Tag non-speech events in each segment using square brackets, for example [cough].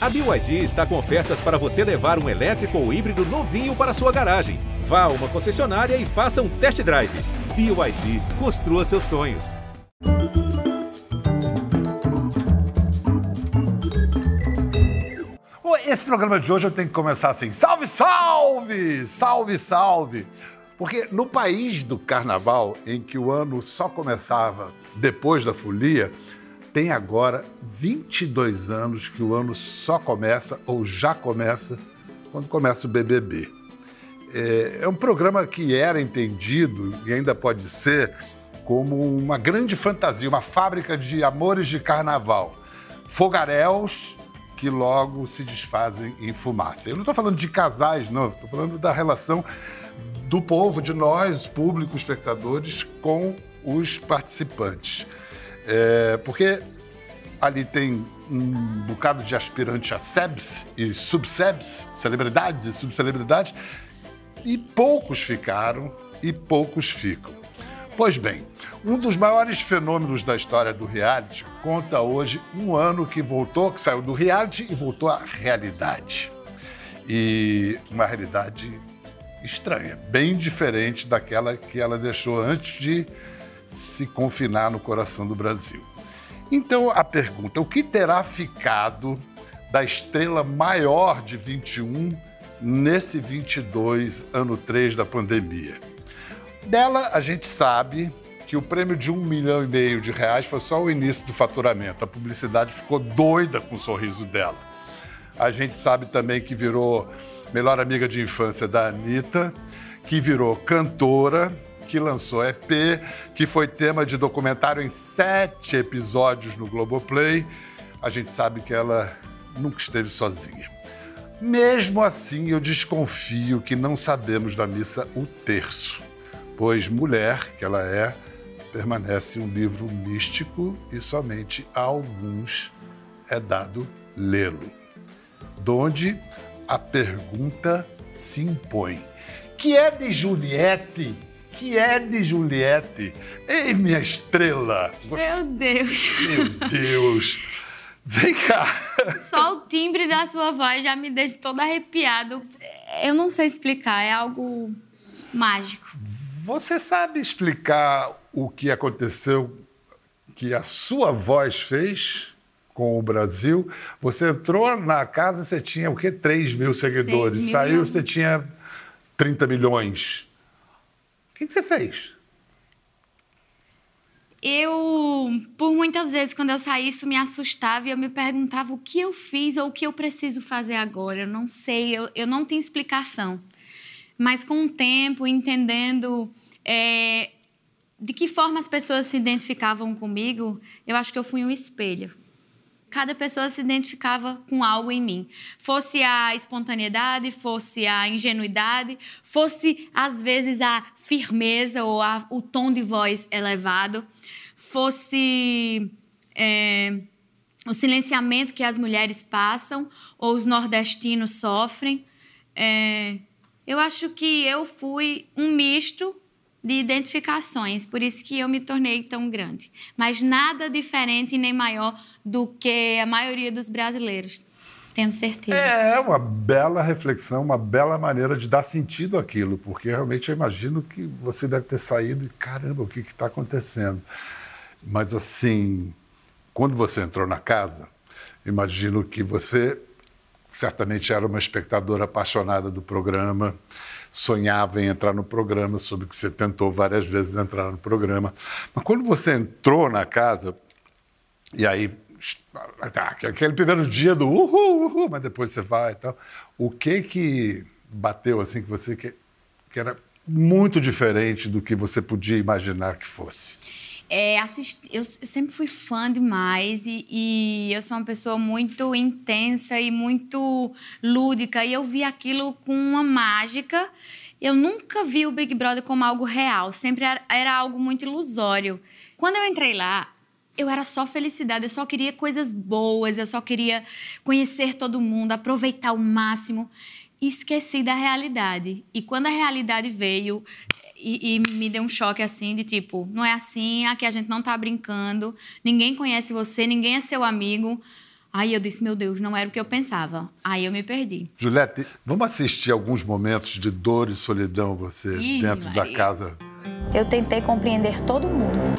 A BYD está com ofertas para você levar um elétrico ou híbrido novinho para sua garagem. Vá a uma concessionária e faça um test drive. BYD, construa seus sonhos. Esse programa de hoje eu tenho que começar assim: salve, salve! Salve, salve! Porque no país do carnaval, em que o ano só começava depois da folia, tem agora 22 anos que o ano só começa ou já começa quando começa o BBB. É, é um programa que era entendido e ainda pode ser como uma grande fantasia, uma fábrica de amores de carnaval. Fogaréus que logo se desfazem em fumaça. Eu não estou falando de casais, não, estou falando da relação do povo, de nós, público, espectadores, com os participantes. É, porque ali tem um bocado de aspirante a SEBS e subsebs, celebridades e subcelebridades, e poucos ficaram e poucos ficam. Pois bem, um dos maiores fenômenos da história do reality conta hoje um ano que voltou, que saiu do reality e voltou à realidade. E uma realidade estranha, bem diferente daquela que ela deixou antes de se confinar no coração do Brasil. Então a pergunta: o que terá ficado da estrela maior de 21 nesse 22, ano 3 da pandemia? Dela, a gente sabe que o prêmio de um milhão e meio de reais foi só o início do faturamento. A publicidade ficou doida com o sorriso dela. A gente sabe também que virou melhor amiga de infância da Anitta, que virou cantora, que lançou EP, que foi tema de documentário em sete episódios no Globoplay. A gente sabe que ela nunca esteve sozinha. Mesmo assim, eu desconfio que não sabemos da missa o terço pois mulher, que ela é, permanece um livro místico e somente a alguns é dado lê-lo. Donde a pergunta se impõe: que é de Juliette? Que é de Juliette? Ei, minha estrela! Meu Deus! Meu Deus! Vem cá! Só o timbre da sua voz já me deixa todo arrepiado. Eu não sei explicar, é algo mágico. Você sabe explicar o que aconteceu que a sua voz fez com o Brasil? Você entrou na casa, você tinha o quê? 3 mil seguidores. 3 Saiu, você tinha 30 milhões. Que, que você fez? eu, por muitas vezes, quando eu saí, isso me assustava e eu me perguntava o que eu fiz ou o que eu preciso fazer agora. Eu não sei, eu, eu não tenho explicação. Mas com o tempo, entendendo é, de que forma as pessoas se identificavam comigo, eu acho que eu fui um espelho. Cada pessoa se identificava com algo em mim. Fosse a espontaneidade, fosse a ingenuidade, fosse às vezes a firmeza ou a, o tom de voz elevado, fosse é, o silenciamento que as mulheres passam ou os nordestinos sofrem. É, eu acho que eu fui um misto de identificações, por isso que eu me tornei tão grande. Mas nada diferente nem maior do que a maioria dos brasileiros. Tenho certeza. É uma bela reflexão, uma bela maneira de dar sentido àquilo, porque realmente eu imagino que você deve ter saído e caramba, o que está acontecendo? Mas assim, quando você entrou na casa, imagino que você certamente era uma espectadora apaixonada do programa, sonhava em entrar no programa, soube que você tentou várias vezes entrar no programa. Mas quando você entrou na casa, e aí, aquele primeiro dia do uhul, uhul, mas depois você vai e tal, o que que bateu assim que você que, que era muito diferente do que você podia imaginar que fosse? É, assist... eu, sempre fui fã demais e, e, eu sou uma pessoa muito intensa e muito lúdica e eu vi aquilo com uma mágica. Eu nunca vi o Big Brother como algo real, sempre era, era algo muito ilusório. Quando eu entrei lá, eu era só felicidade, eu só queria coisas boas, eu só queria conhecer todo mundo, aproveitar o máximo. E esqueci da realidade. E quando a realidade veio, e, e, me deu um choque assim de tipo, não é assim, aqui a gente não tá brincando, ninguém conhece você, ninguém é seu amigo. Aí eu disse, meu Deus, não era o que eu pensava. Aí eu me perdi. Juliette, vamos assistir alguns momentos de dor e solidão você Ih, dentro Maria. da casa. Eu tentei compreender todo mundo.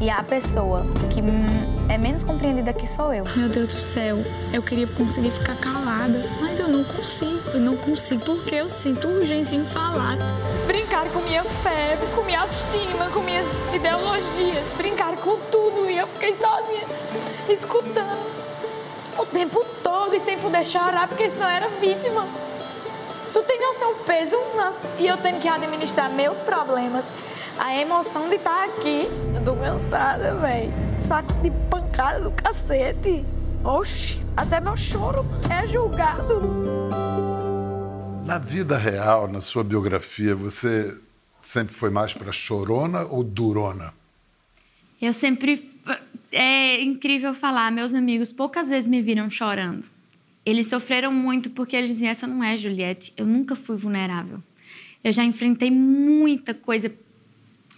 E a pessoa que hum, é menos compreendida que sou eu. Meu Deus do céu, eu queria conseguir ficar calada, mas eu não consigo. Eu não consigo porque eu sinto urgência em falar. brincar com minha fé, com minha autoestima, com minhas ideologias, brincar com tudo. E eu fiquei sozinha, escutando o tempo todo e sem poder chorar, porque senão eu era vítima. Tu tem noção o peso nas- e eu tenho que administrar meus problemas. A emoção de estar aqui. Eu tô cansada, velho. Saco de pancada do cacete. Oxi, até meu choro é julgado. Na vida real, na sua biografia, você sempre foi mais para chorona ou durona? Eu sempre. É incrível falar, meus amigos poucas vezes me viram chorando. Eles sofreram muito porque eles diziam: essa não é Juliette, eu nunca fui vulnerável. Eu já enfrentei muita coisa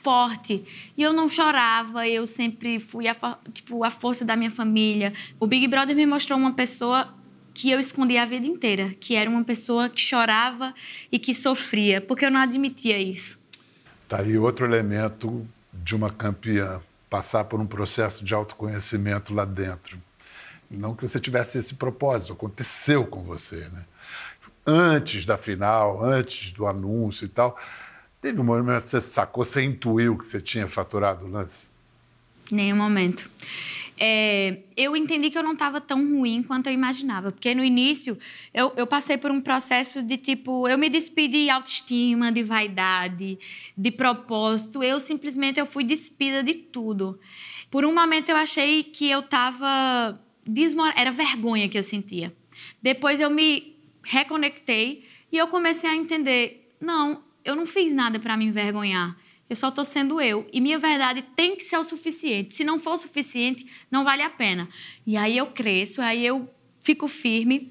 forte e eu não chorava, eu sempre fui a, tipo, a força da minha família. O Big Brother me mostrou uma pessoa que eu escondi a vida inteira, que era uma pessoa que chorava e que sofria, porque eu não admitia isso. Tá aí outro elemento de uma campeã, passar por um processo de autoconhecimento lá dentro. Não que você tivesse esse propósito, aconteceu com você, né? Antes da final, antes do anúncio e tal, teve um momento que você sacou, você intuiu que você tinha faturado o lance? Nenhum momento. É, eu entendi que eu não estava tão ruim quanto eu imaginava. Porque no início eu, eu passei por um processo de tipo, eu me despedi de autoestima, de vaidade, de propósito. Eu simplesmente eu fui despida de tudo. Por um momento eu achei que eu estava desmor... era vergonha que eu sentia. Depois eu me reconectei e eu comecei a entender, não, eu não fiz nada para me envergonhar. Eu só estou sendo eu. E minha verdade tem que ser o suficiente. Se não for o suficiente, não vale a pena. E aí eu cresço, aí eu fico firme.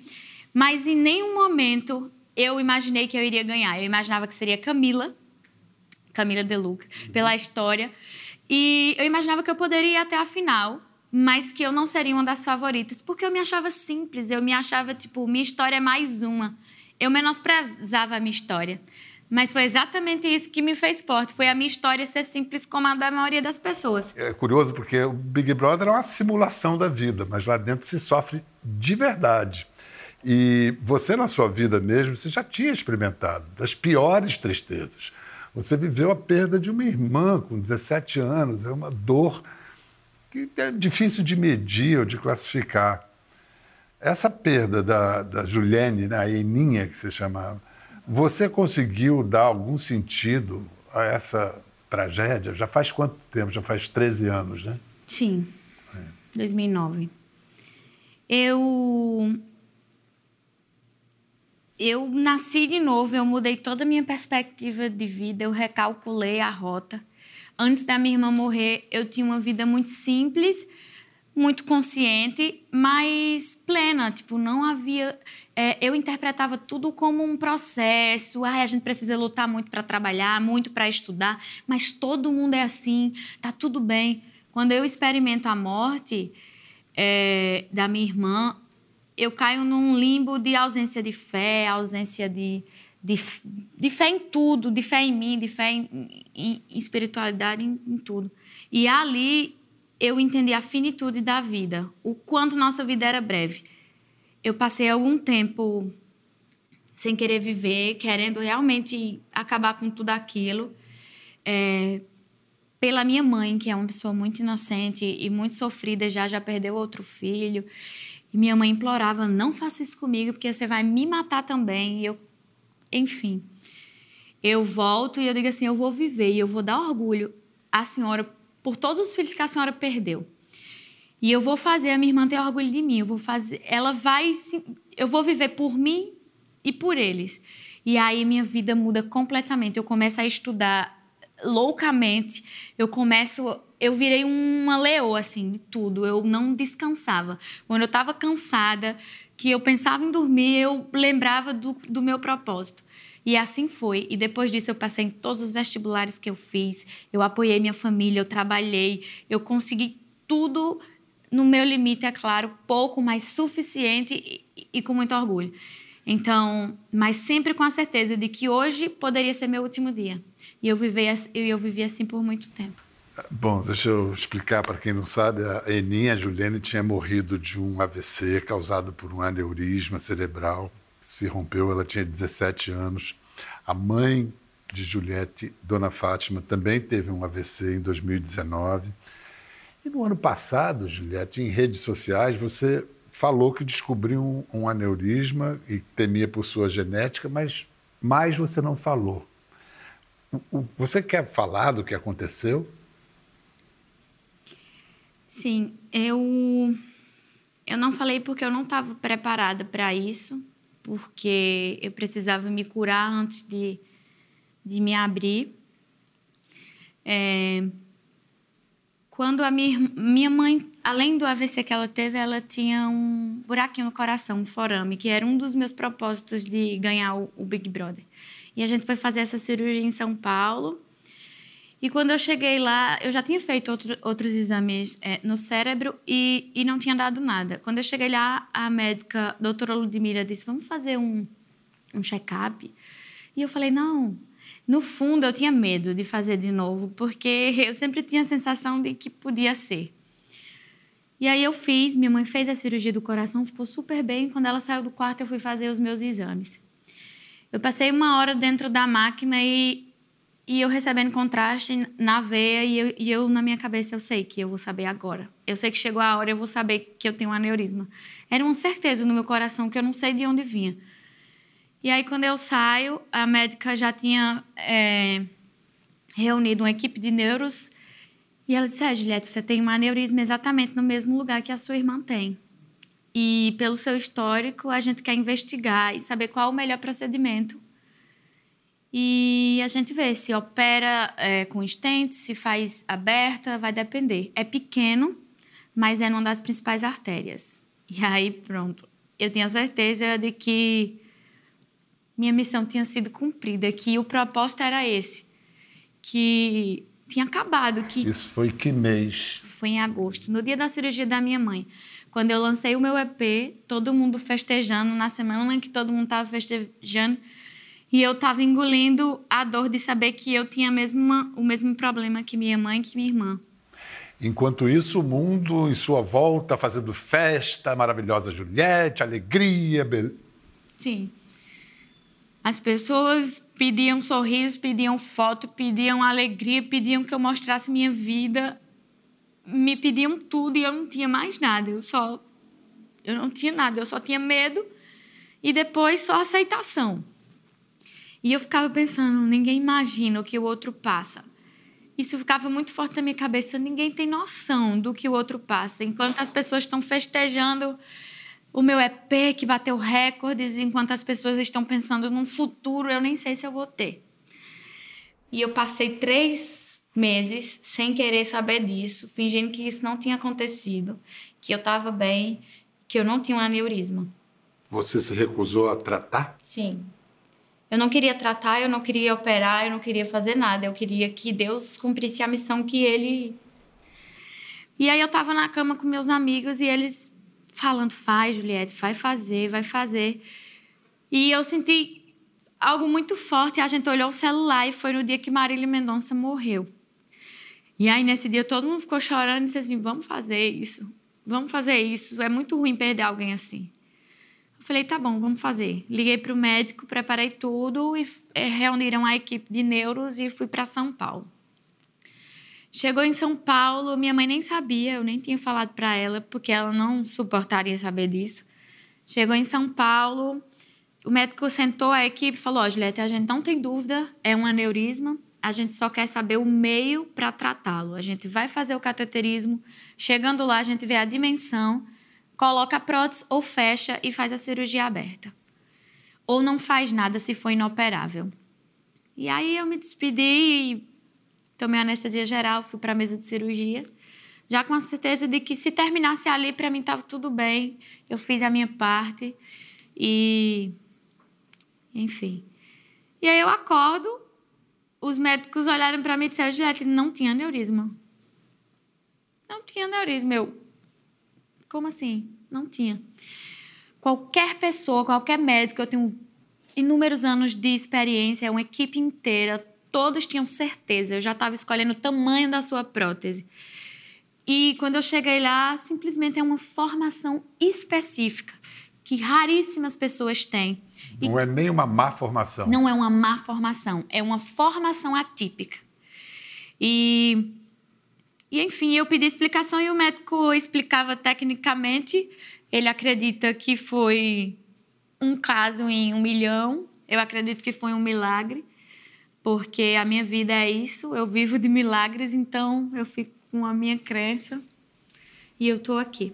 Mas em nenhum momento eu imaginei que eu iria ganhar. Eu imaginava que seria Camila, Camila Deluca, pela história. E eu imaginava que eu poderia ir até a final, mas que eu não seria uma das favoritas, porque eu me achava simples, eu me achava, tipo, minha história é mais uma. Eu menosprezava a minha história. Mas foi exatamente isso que me fez forte. Foi a minha história ser simples como a da maioria das pessoas. É curioso porque o Big Brother é uma simulação da vida, mas lá dentro se sofre de verdade. E você, na sua vida mesmo, você já tinha experimentado das piores tristezas. Você viveu a perda de uma irmã com 17 anos, é uma dor que é difícil de medir ou de classificar. Essa perda da, da Juliane, né, a Eninha que você chamava, você conseguiu dar algum sentido a essa tragédia? Já faz quanto tempo? Já faz 13 anos, né? Sim, 2009. Eu. Eu nasci de novo, eu mudei toda a minha perspectiva de vida, eu recalculei a rota. Antes da minha irmã morrer, eu tinha uma vida muito simples, muito consciente, mas plena. Tipo, não havia. é, eu interpretava tudo como um processo. Ai, a gente precisa lutar muito para trabalhar, muito para estudar, mas todo mundo é assim, tá tudo bem. Quando eu experimento a morte é, da minha irmã, eu caio num limbo de ausência de fé, ausência de, de, de fé em tudo, de fé em mim, de fé em, em- em espiritualidade, em, em tudo. E ali eu entendi a finitude da vida, o quanto nossa vida era breve. Eu passei algum tempo sem querer viver, querendo realmente acabar com tudo aquilo. É, pela minha mãe, que é uma pessoa muito inocente e muito sofrida, já já perdeu outro filho. E minha mãe implorava: não faça isso comigo, porque você vai me matar também. E eu, enfim, eu volto e eu digo assim: eu vou viver e eu vou dar orgulho à senhora por todos os filhos que a senhora perdeu. E eu vou fazer a minha irmã ter orgulho de mim. Eu vou fazer, ela vai, se- eu vou viver por mim e por eles. E aí minha vida muda completamente. Eu começo a estudar loucamente. Eu começo, eu virei uma leoa assim, de tudo. Eu não descansava. Quando eu estava cansada, que eu pensava em dormir, eu lembrava do, do meu propósito. E assim foi. E depois disso eu passei em todos os vestibulares que eu fiz. Eu apoiei minha família, eu trabalhei, eu consegui tudo no meu limite, é claro, pouco, mas suficiente e, e com muito orgulho. Então, mas sempre com a certeza de que hoje poderia ser meu último dia. E eu vivi, eu, vivi assim por muito tempo. Bom, deixa eu explicar para quem não sabe. A Eninha a Juliane tinha morrido de um AVC causado por um aneurisma cerebral. Se rompeu, ela tinha 17 anos. A mãe de Juliette, Dona Fátima, também teve um AVC em 2019. E no ano passado, Juliette, em redes sociais, você falou que descobriu um, um aneurisma e temia por sua genética, mas mais você não falou. O, você quer falar do que aconteceu? Sim, eu eu não falei porque eu não estava preparada para isso, porque eu precisava me curar antes de, de me abrir. É, quando a minha, minha mãe, além do AVC que ela teve, ela tinha um buraquinho no coração, um forame, que era um dos meus propósitos de ganhar o, o Big Brother. E a gente foi fazer essa cirurgia em São Paulo. E quando eu cheguei lá, eu já tinha feito outro, outros exames é, no cérebro e, e não tinha dado nada. Quando eu cheguei lá, a médica, a doutora Ludmila, disse: Vamos fazer um, um check-up? E eu falei: Não, no fundo, eu tinha medo de fazer de novo, porque [laughs] eu sempre tinha a sensação de que podia ser. E aí eu fiz, minha mãe fez a cirurgia do coração, ficou super bem. Quando ela saiu do quarto, eu fui fazer os meus exames. Eu passei uma hora dentro da máquina e, e eu recebendo contraste na veia e eu, e eu, na minha cabeça, eu sei que eu vou saber agora. Eu sei que chegou a hora, eu vou saber que eu tenho um aneurisma. Era uma certeza no meu coração que eu não sei de onde vinha. E aí, quando eu saio, a médica já tinha é, reunido uma equipe de neuros e ela disse: é, Juliette, você tem um aneurisma exatamente no mesmo lugar que a sua irmã tem. E pelo seu histórico, a gente quer investigar e saber qual o melhor procedimento. E a gente vê se opera é, com stent, se faz aberta, vai depender. É pequeno, mas é uma das principais artérias. E aí, pronto. Eu tinha certeza de que minha missão tinha sido cumprida, que o propósito era esse, que tinha acabado. Que Isso foi que mês? Foi em agosto, no dia da cirurgia da minha mãe. Quando eu lancei o meu EP, todo mundo festejando, na semana em que todo mundo estava festejando, e eu estava engolindo a dor de saber que eu tinha mesma, o mesmo problema que minha mãe e que minha irmã. Enquanto isso, o mundo em sua volta fazendo festa, maravilhosa Juliette, alegria, beleza. Sim. As pessoas pediam sorrisos, pediam foto, pediam alegria, pediam que eu mostrasse minha vida, me pediam tudo e eu não tinha mais nada. Eu só eu não tinha nada, eu só tinha medo e depois só aceitação. E eu ficava pensando, ninguém imagina o que o outro passa. Isso ficava muito forte na minha cabeça, ninguém tem noção do que o outro passa. Enquanto as pessoas estão festejando o meu EP que bateu recordes, enquanto as pessoas estão pensando num futuro, eu nem sei se eu vou ter. E eu passei três meses sem querer saber disso, fingindo que isso não tinha acontecido, que eu estava bem, que eu não tinha um aneurisma. Você se recusou a tratar? Sim. Eu não queria tratar, eu não queria operar, eu não queria fazer nada. Eu queria que Deus cumprisse a missão que Ele. E aí eu estava na cama com meus amigos e eles falando, faz, Juliette, vai fazer, vai fazer. E eu senti algo muito forte. A gente olhou o celular e foi no dia que Marília Mendonça morreu. E aí, nesse dia, todo mundo ficou chorando e disse assim: vamos fazer isso, vamos fazer isso. É muito ruim perder alguém assim. Falei: tá bom, vamos fazer. Liguei para o médico, preparei tudo e eh, reuniram a equipe de neuros e fui para São Paulo. Chegou em São Paulo, minha mãe nem sabia, eu nem tinha falado para ela, porque ela não suportaria saber disso. Chegou em São Paulo, o médico sentou a equipe e falou: Ó, oh, Juliette, a gente não tem dúvida, é um aneurisma, a gente só quer saber o meio para tratá-lo. A gente vai fazer o cateterismo, chegando lá, a gente vê a dimensão, coloca prótese ou fecha e faz a cirurgia aberta. Ou não faz nada se for inoperável. E aí eu me despedi tomei anestesia geral, fui para a mesa de cirurgia, já com a certeza de que se terminasse ali, para mim estava tudo bem, eu fiz a minha parte e. Enfim. E aí eu acordo, os médicos olharam para mim e disseram: Juliette, não tinha aneurisma. Não tinha aneurisma. Eu. Como assim? Não tinha. Qualquer pessoa, qualquer médico, eu tenho inúmeros anos de experiência, uma equipe inteira, todos tinham certeza. Eu já estava escolhendo o tamanho da sua prótese. E quando eu cheguei lá, simplesmente é uma formação específica que raríssimas pessoas têm. E não é nem uma má formação. Não é uma má formação, é uma formação atípica. E, e enfim, eu pedi explicação e o médico explicava tecnicamente. Ele acredita que foi um caso em um milhão. Eu acredito que foi um milagre, porque a minha vida é isso. Eu vivo de milagres, então eu fico com a minha crença e eu estou aqui.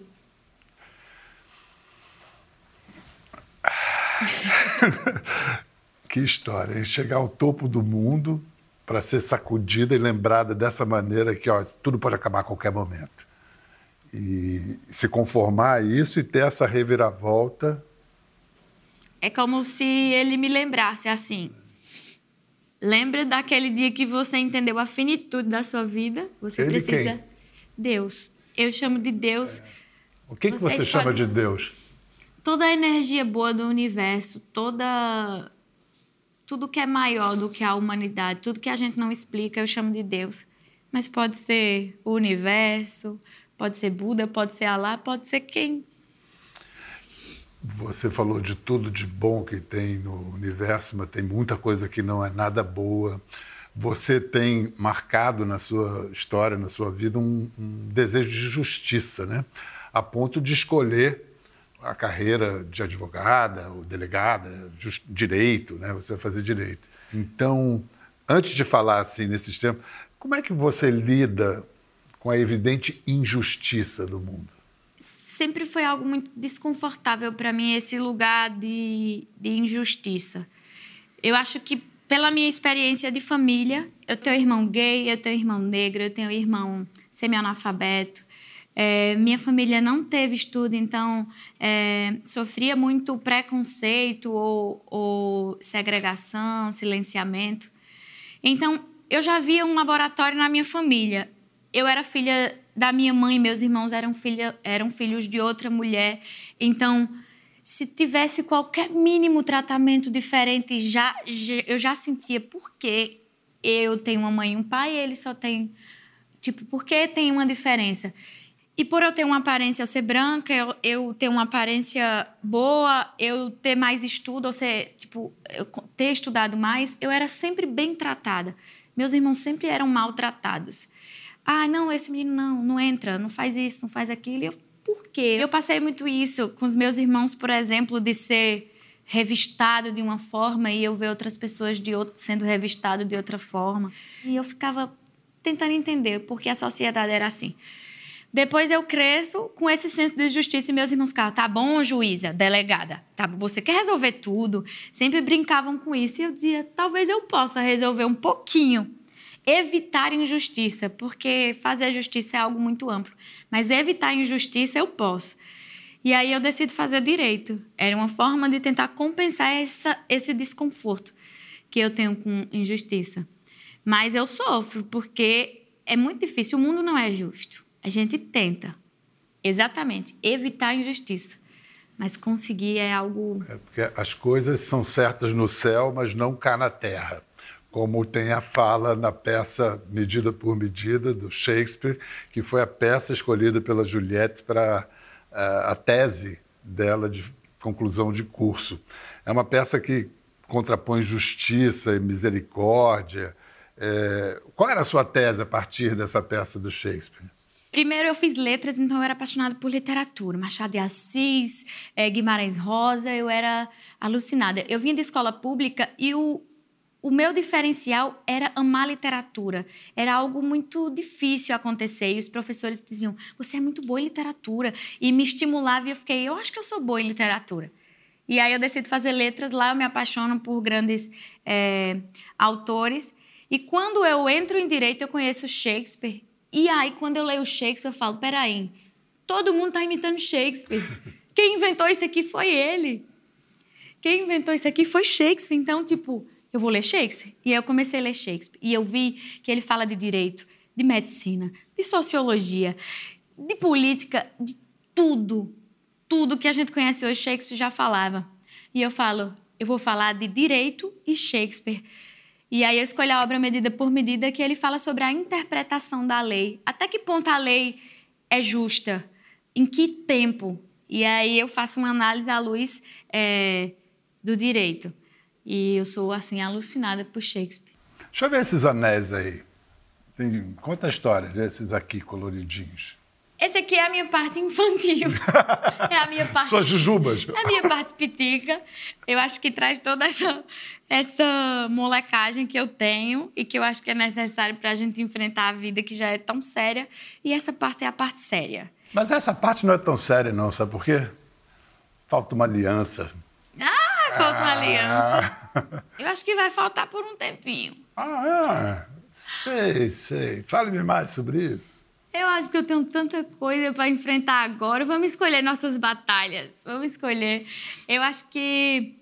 [laughs] que história? Chegar ao topo do mundo para ser sacudida e lembrada dessa maneira que ó, tudo pode acabar a qualquer momento. E se conformar a isso e ter essa reviravolta. É como se ele me lembrasse assim. Lembra daquele dia que você entendeu a finitude da sua vida? Você ele precisa. Quem? Deus. Eu chamo de Deus. É. O que, que você chama de Deus? toda a energia boa do universo, toda tudo que é maior do que a humanidade, tudo que a gente não explica, eu chamo de Deus. Mas pode ser o universo, pode ser Buda, pode ser Alá, pode ser quem. Você falou de tudo de bom que tem no universo, mas tem muita coisa que não é nada boa. Você tem marcado na sua história, na sua vida, um, um desejo de justiça, né? A ponto de escolher a carreira de advogada ou delegada, just, direito, né? Você vai fazer direito. Então, antes de falar assim nesses tempos, como é que você lida com a evidente injustiça do mundo? Sempre foi algo muito desconfortável para mim esse lugar de, de injustiça. Eu acho que pela minha experiência de família, eu tenho irmão gay, eu tenho irmão negro, eu tenho irmão semi-analfabeto, é, minha família não teve estudo, então é, sofria muito preconceito ou, ou segregação, silenciamento. Então, eu já via um laboratório na minha família. Eu era filha da minha mãe, meus irmãos eram, filha, eram filhos de outra mulher. Então, se tivesse qualquer mínimo tratamento diferente, já, já eu já sentia por que eu tenho uma mãe e um pai e ele só tem. Tipo, por que tem uma diferença? E por eu ter uma aparência, eu ser branca, eu, eu ter uma aparência boa, eu ter mais estudo, ou ser, tipo, eu ter estudado mais, eu era sempre bem tratada. Meus irmãos sempre eram maltratados. Ah, não, esse menino não, não entra, não faz isso, não faz aquilo. E eu, por quê? Eu passei muito isso com os meus irmãos, por exemplo, de ser revistado de uma forma e eu ver outras pessoas de outro, sendo revistado de outra forma. E eu ficava tentando entender por que a sociedade era assim. Depois eu cresço com esse senso de justiça e meus irmãos ficavam, tá bom, juíza, delegada, tá, você quer resolver tudo? Sempre brincavam com isso e eu dizia, talvez eu possa resolver um pouquinho. Evitar injustiça, porque fazer justiça é algo muito amplo, mas evitar injustiça eu posso. E aí eu decido fazer direito. Era uma forma de tentar compensar essa, esse desconforto que eu tenho com injustiça. Mas eu sofro, porque é muito difícil, o mundo não é justo. A gente tenta, exatamente, evitar a injustiça. Mas conseguir é algo. É porque as coisas são certas no céu, mas não cá na terra. Como tem a fala na peça Medida por Medida, do Shakespeare, que foi a peça escolhida pela Juliette para a, a tese dela de conclusão de curso. É uma peça que contrapõe justiça e misericórdia. É... Qual era a sua tese a partir dessa peça do Shakespeare? Primeiro eu fiz letras, então eu era apaixonada por literatura. Machado de Assis, é, Guimarães Rosa, eu era alucinada. Eu vinha de escola pública e o, o meu diferencial era amar literatura. Era algo muito difícil acontecer. E os professores diziam: Você é muito boa em literatura. E me estimulava e eu fiquei: Eu acho que eu sou boa em literatura. E aí eu decido fazer letras. Lá eu me apaixono por grandes é, autores. E quando eu entro em direito, eu conheço Shakespeare e aí, quando eu leio Shakespeare, eu falo: peraí, todo mundo está imitando Shakespeare. Quem inventou isso aqui foi ele. Quem inventou isso aqui foi Shakespeare. Então, tipo, eu vou ler Shakespeare. E aí eu comecei a ler Shakespeare. E eu vi que ele fala de direito, de medicina, de sociologia, de política, de tudo, tudo que a gente conhece hoje, Shakespeare já falava. E eu falo, eu vou falar de direito e Shakespeare. E aí eu escolho a obra medida por medida que ele fala sobre a interpretação da lei. Até que ponto a lei é justa? Em que tempo? E aí eu faço uma análise à luz é, do direito. E eu sou, assim, alucinada por Shakespeare. Deixa eu ver esses anéis aí. Tem, conta a história desses aqui coloridinhos. Esse aqui é a minha parte infantil. [laughs] É a minha parte. Suas jujubas. É a minha parte pitica. Eu acho que traz toda essa, essa molecagem que eu tenho e que eu acho que é necessário para a gente enfrentar a vida que já é tão séria. E essa parte é a parte séria. Mas essa parte não é tão séria, não, sabe por quê? Falta uma aliança. Ah, falta uma aliança. Eu acho que vai faltar por um tempinho. Ah, é. Sei, sei. Fale-me mais sobre isso. Eu acho que eu tenho tanta coisa para enfrentar agora. Vamos escolher nossas batalhas. Vamos escolher. Eu acho que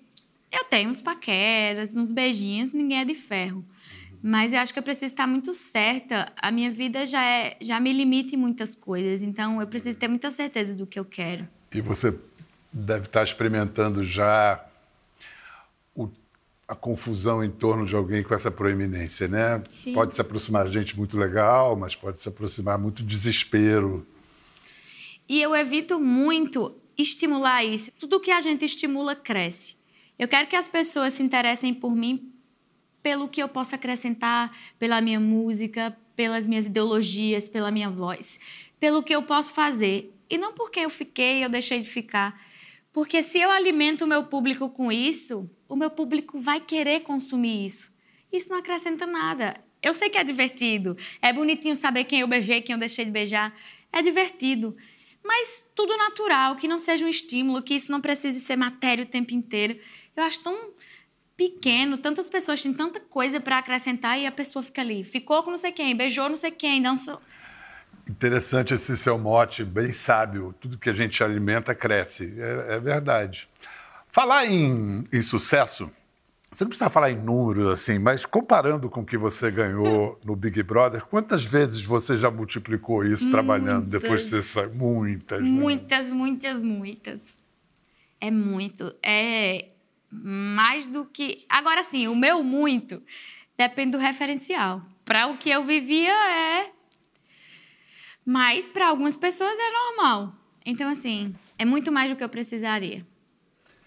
eu tenho uns paqueras, uns beijinhos, ninguém é de ferro. Mas eu acho que eu preciso estar muito certa. A minha vida já é, já me limita em muitas coisas, então eu preciso ter muita certeza do que eu quero. E você deve estar experimentando já a confusão em torno de alguém com essa proeminência, né? Sim. Pode se aproximar de gente muito legal, mas pode se aproximar muito desespero. E eu evito muito estimular isso. Tudo que a gente estimula cresce. Eu quero que as pessoas se interessem por mim pelo que eu posso acrescentar, pela minha música, pelas minhas ideologias, pela minha voz, pelo que eu posso fazer. E não porque eu fiquei, eu deixei de ficar. Porque se eu alimento o meu público com isso, o meu público vai querer consumir isso. Isso não acrescenta nada. Eu sei que é divertido, é bonitinho saber quem eu beijei, quem eu deixei de beijar. É divertido. Mas tudo natural, que não seja um estímulo, que isso não precise ser matéria o tempo inteiro. Eu acho tão pequeno, tantas pessoas têm tanta coisa para acrescentar e a pessoa fica ali. Ficou com não sei quem, beijou não sei quem, dançou. Interessante esse seu mote, bem sábio. Tudo que a gente alimenta cresce. É, é verdade. Falar em, em, sucesso, você não precisa falar em números assim, mas comparando com o que você ganhou no Big Brother, quantas vezes você já multiplicou isso muitas. trabalhando depois de você sair? Muitas. Muitas, né? muitas, muitas. É muito. É mais do que. Agora sim, o meu muito depende do referencial. Para o que eu vivia é. Mas para algumas pessoas é normal. Então, assim, é muito mais do que eu precisaria.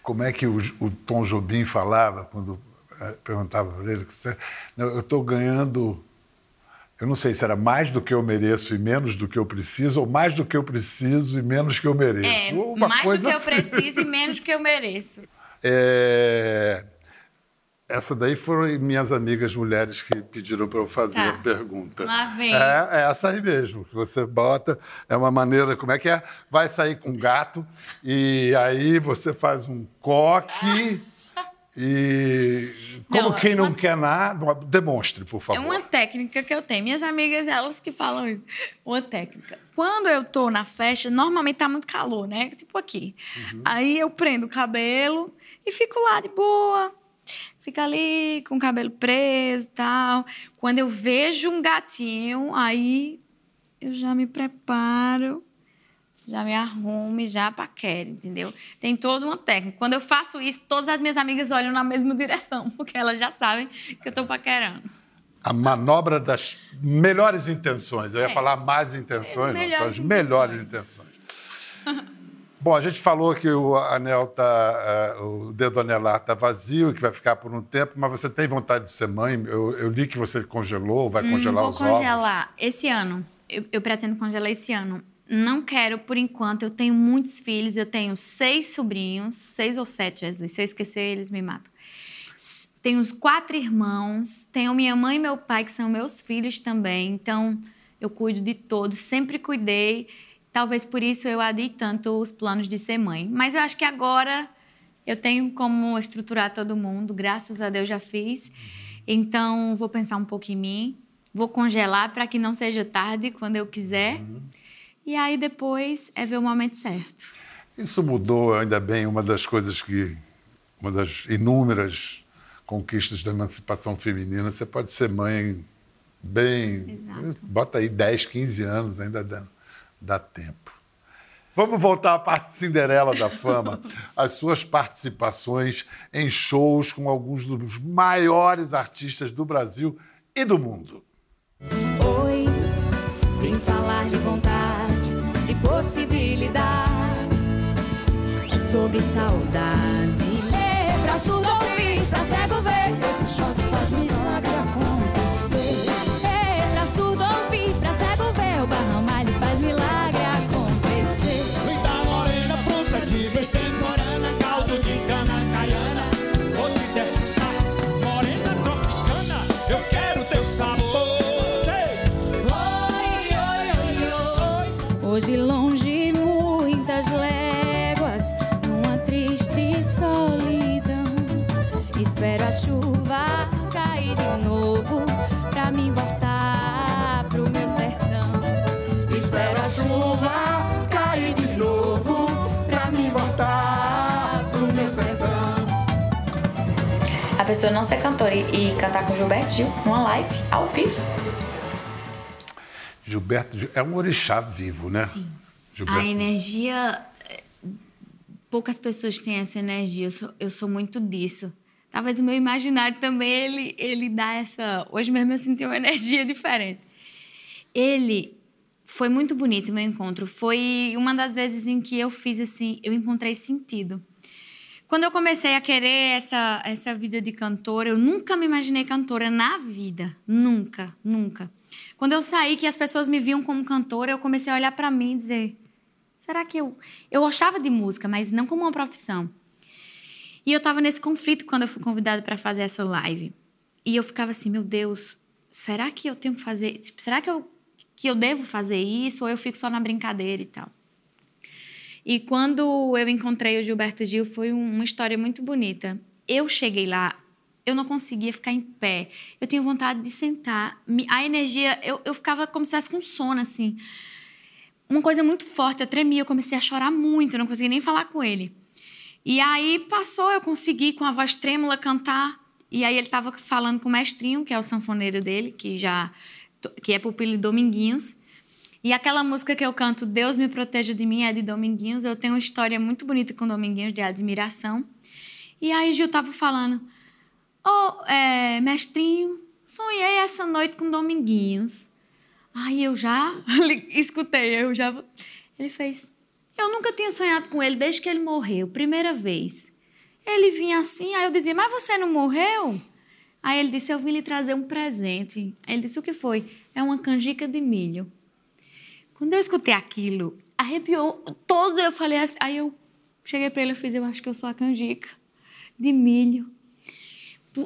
Como é que o, o Tom Jobim falava quando é, perguntava para ele? Eu estou ganhando. Eu não sei se era mais do que eu mereço e menos do que eu preciso, ou mais do que eu preciso e menos que eu mereço. É, Uma mais do que assim. eu preciso e menos do que eu mereço. [laughs] É... Essa daí foram minhas amigas mulheres que pediram para eu fazer tá. a pergunta. Lá vem. É, é, essa aí mesmo, que você bota. É uma maneira, como é que é? Vai sair com gato e aí você faz um coque. [laughs] E como não, quem não uma... quer nada, demonstre, por favor. É uma técnica que eu tenho. Minhas amigas, elas que falam isso. Uma técnica. Quando eu tô na festa, normalmente tá muito calor, né? Tipo aqui. Uhum. Aí eu prendo o cabelo e fico lá de boa. Fica ali com o cabelo preso e tal. Quando eu vejo um gatinho, aí eu já me preparo, já me arrumo e já paquero, entendeu? Tem toda uma técnica. Quando eu faço isso, todas as minhas amigas olham na mesma direção, [laughs] porque elas já sabem que eu tô paquerando. A manobra das melhores intenções. Eu ia é. falar mais intenções, é, não, são as melhores intenções. [laughs] Bom, a gente falou que o anel tá, uh, o dedo anelar está vazio, que vai ficar por um tempo, mas você tem vontade de ser mãe? Eu, eu li que você congelou, vai hum, congelar os ovos. Vou congelar esse ano. Eu, eu, pretendo congelar esse ano. Não quero por enquanto. Eu tenho muitos filhos. Eu tenho seis sobrinhos, seis ou sete, Jesus. Se eu esquecer, eles me matam. Tenho quatro irmãos. Tenho minha mãe e meu pai, que são meus filhos também. Então, eu cuido de todos. Sempre cuidei. Talvez por isso eu adie tanto os planos de ser mãe. Mas eu acho que agora eu tenho como estruturar todo mundo, graças a Deus já fiz. Então vou pensar um pouco em mim, vou congelar para que não seja tarde quando eu quiser. Uhum. E aí depois é ver o momento certo. Isso mudou, ainda bem, uma das coisas que. Uma das inúmeras conquistas da emancipação feminina. Você pode ser mãe bem. Exato. Bota aí 10, 15 anos ainda dando dá tempo. Vamos voltar à parte Cinderela da fama. [laughs] As suas participações em shows com alguns dos maiores artistas do Brasil e do mundo. Oi, vim falar de vontade, de possibilidade, sobre saudade. Hoje longe muitas léguas, numa triste solidão. Espero a chuva cair de novo pra mim voltar pro meu sertão. Espero a chuva cair de novo pra mim voltar pro meu sertão. A pessoa não ser cantora e, e cantar com Gilberto Gil numa live, ao vivo. Gilberto Gil- é um orixá vivo, né? Sim. A energia. Poucas pessoas têm essa energia. Eu sou, eu sou muito disso. Talvez o meu imaginário também ele, ele dá essa. Hoje mesmo eu senti uma [laughs] energia diferente. Ele foi muito bonito o meu encontro. Foi uma das vezes em que eu fiz assim, eu encontrei sentido. Quando eu comecei a querer essa, essa vida de cantora, eu nunca me imaginei cantora na vida. Nunca, nunca. Quando eu saí, que as pessoas me viam como cantora, eu comecei a olhar para mim e dizer: será que eu. Eu gostava de música, mas não como uma profissão. E eu estava nesse conflito quando eu fui convidada para fazer essa live. E eu ficava assim: meu Deus, será que eu tenho que fazer. tipo, Será que eu, que eu devo fazer isso ou eu fico só na brincadeira e tal? E quando eu encontrei o Gilberto Gil, foi um- uma história muito bonita. Eu cheguei lá, eu não conseguia ficar em pé. Eu tinha vontade de sentar. A energia, eu, eu ficava como se estivesse com sono, assim. Uma coisa muito forte, eu tremia, eu comecei a chorar muito, eu não conseguia nem falar com ele. E aí passou, eu consegui, com a voz trêmula, cantar. E aí ele estava falando com o mestrinho, que é o sanfoneiro dele, que já que é pupilo de Dominguinhos. E aquela música que eu canto, Deus me proteja de mim, é de Dominguinhos. Eu tenho uma história muito bonita com Dominguinhos, de admiração. E aí Gil tava falando, ô, é, mestrinho, sonhei essa noite com Dominguinhos. Aí eu já [laughs] escutei, eu já... Ele fez, eu nunca tinha sonhado com ele desde que ele morreu, primeira vez. Ele vinha assim, aí eu dizia, mas você não morreu? Aí ele disse, eu vim lhe trazer um presente. Aí ele disse, o que foi? É uma canjica de milho. Quando eu escutei aquilo, arrepiou todos. Eu falei assim, aí eu cheguei para ele e fiz, eu acho que eu sou a canjica de milho.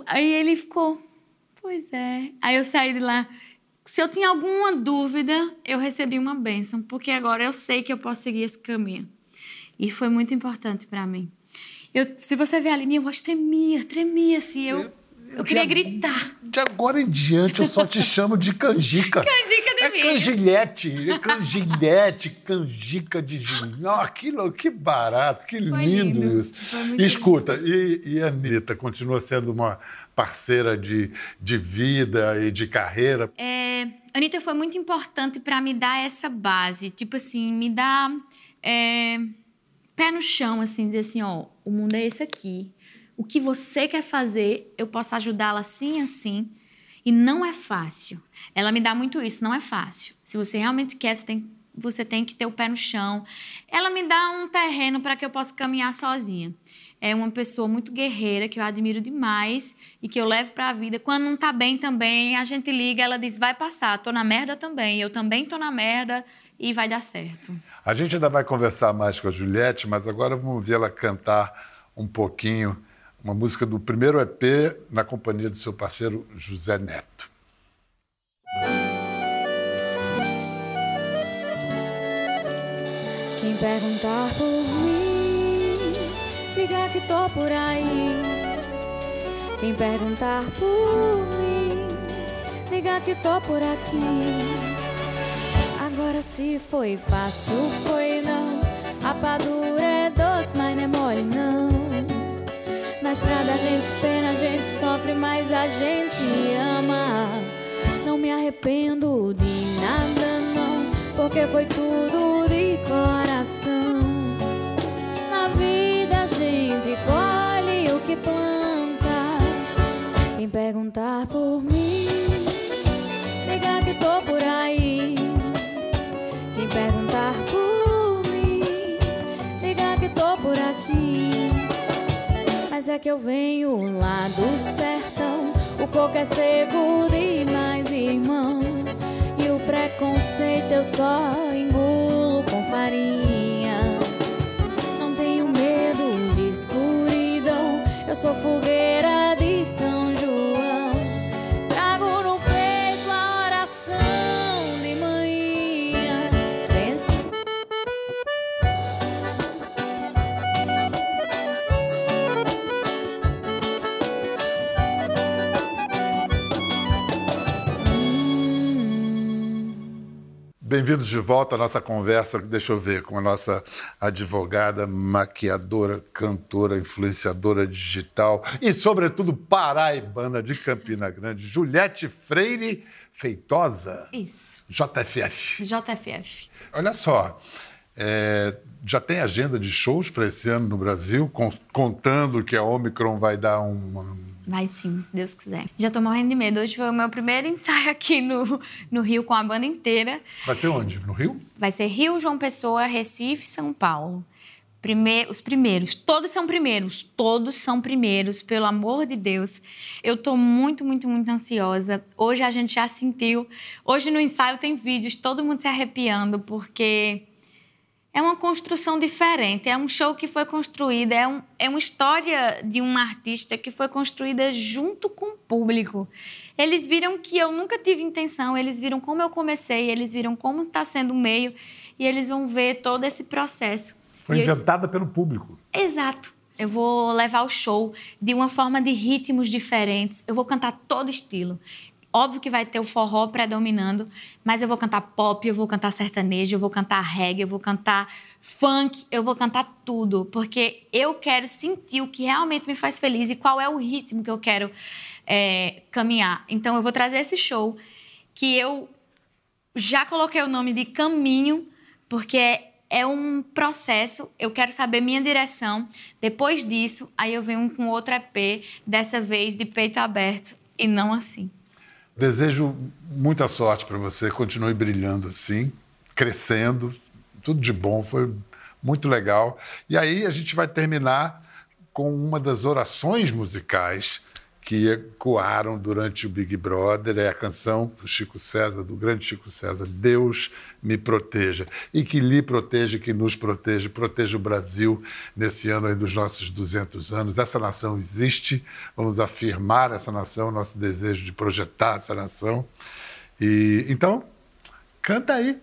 Aí ele ficou, pois é. Aí eu saí de lá. Se eu tinha alguma dúvida, eu recebi uma bênção, porque agora eu sei que eu posso seguir esse caminho. E foi muito importante para mim. Eu, se você ver ali, minha voz tremia, tremia, assim. Eu, eu queria de- gritar. De agora em diante eu só te chamo de canjica. [laughs] Canjica de é milho. Canjilhete, é canjilhete, canjica de aquilo, que barato, que lindo, lindo. isso. Escuta, e, e a Anitta continua sendo uma parceira de, de vida e de carreira. É, Anitta foi muito importante para me dar essa base, tipo assim, me dar é, pé no chão, assim, dizer assim, ó, o mundo é esse aqui. O que você quer fazer, eu posso ajudá-la assim, assim. E não é fácil. Ela me dá muito isso, não é fácil. Se você realmente quer, você tem, você tem que ter o pé no chão. Ela me dá um terreno para que eu possa caminhar sozinha. É uma pessoa muito guerreira, que eu admiro demais e que eu levo para a vida. Quando não tá bem também, a gente liga, ela diz: vai passar, tô na merda também. Eu também tô na merda e vai dar certo. A gente ainda vai conversar mais com a Juliette, mas agora vamos ver ela cantar um pouquinho uma música do primeiro EP na companhia do seu parceiro José Neto. Quem perguntar por mim, diga que tô por aí. Quem perguntar por mim, diga que tô por aqui. Agora se foi fácil, foi não. A padura é doce, mas não é mole não. Na estrada a gente pena, a gente sofre, mas a gente ama. Não me arrependo de nada, não, porque foi tudo de coração. Na vida a gente colhe o que planta. Quem perguntar por mim. É que eu venho lá do sertão. O coco é seco demais, irmão. E o preconceito eu só engulo com farinha. Não tenho medo de escuridão. Eu sou fogueira Bem-vindos de volta à nossa conversa, deixa eu ver, com a nossa advogada, maquiadora, cantora, influenciadora digital e, sobretudo, paraibana de Campina Grande, Juliette Freire Feitosa, Isso. JFF. JFF. Olha só, é, já tem agenda de shows para esse ano no Brasil, con- contando que a Omicron vai dar uma. Vai sim, se Deus quiser. Já tô morrendo de medo. Hoje foi o meu primeiro [laughs] ensaio aqui no, no Rio com a banda inteira. Vai ser onde? No Rio? Vai ser Rio, João Pessoa, Recife, São Paulo. Prime- os primeiros, todos são primeiros, todos são primeiros, pelo amor de Deus. Eu tô muito, muito, muito ansiosa. Hoje a gente já sentiu. Hoje no ensaio tem vídeos, todo mundo se arrepiando, porque é uma construção diferente. É um show que foi construído, é, um, é uma história de um artista que foi construída junto com o público. Eles viram que eu nunca tive intenção, eles viram como eu comecei, eles viram como está sendo o meio e eles vão ver todo esse processo. Foi E eu- inventada pelo público. Exato. Eu vou levar o show de uma forma de ritmos diferentes. Eu vou cantar todo estilo. Óbvio que vai ter o forró predominando, mas eu vou cantar pop, eu vou cantar sertanejo, eu vou cantar reggae, eu vou cantar funk, eu vou cantar tudo, porque eu quero sentir o que realmente me faz feliz e qual é o ritmo que eu quero é, caminhar. Então eu vou trazer esse show que eu já coloquei o nome de Caminho, porque é, é um processo, eu quero saber minha direção. Depois disso, aí eu venho com outro EP, dessa vez de peito aberto e não assim. Desejo muita sorte para você, continue brilhando assim, crescendo, tudo de bom, foi muito legal. E aí a gente vai terminar com uma das orações musicais que ecoaram durante o Big Brother, é a canção do Chico César, do grande Chico César, Deus me proteja. E que lhe proteja, que nos proteja, proteja o Brasil nesse ano dos nossos 200 anos. Essa nação existe, vamos afirmar essa nação, nosso desejo de projetar essa nação. E então, canta aí.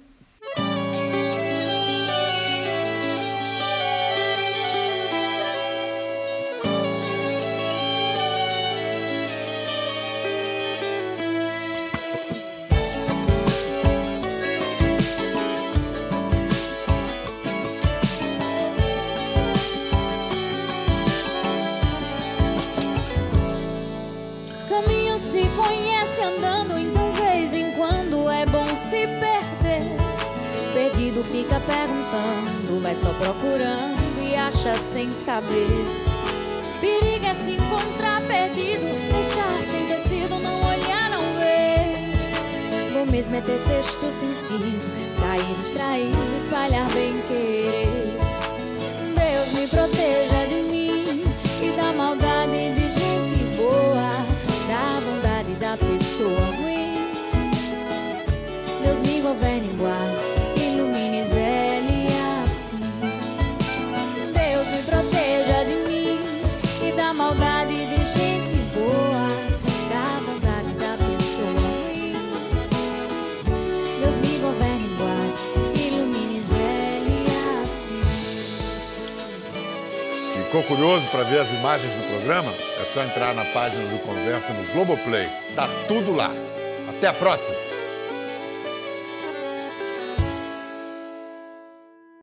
Fica perguntando, vai só procurando e acha sem saber. Perigo é se encontrar perdido, deixar sem tecido, não olhar, não ver. Vou mesmo é ter sexto sentido, sair distraído, espalhar bem querer. Deus me proteja de mim e da maldade de gente boa, da bondade da pessoa ruim. Deus me governe guarde, gente boa, da bondade da pessoa. Deus me ilumine assim. Ficou curioso para ver as imagens do programa? É só entrar na página do Conversa no Globoplay. Tá tudo lá. Até a próxima!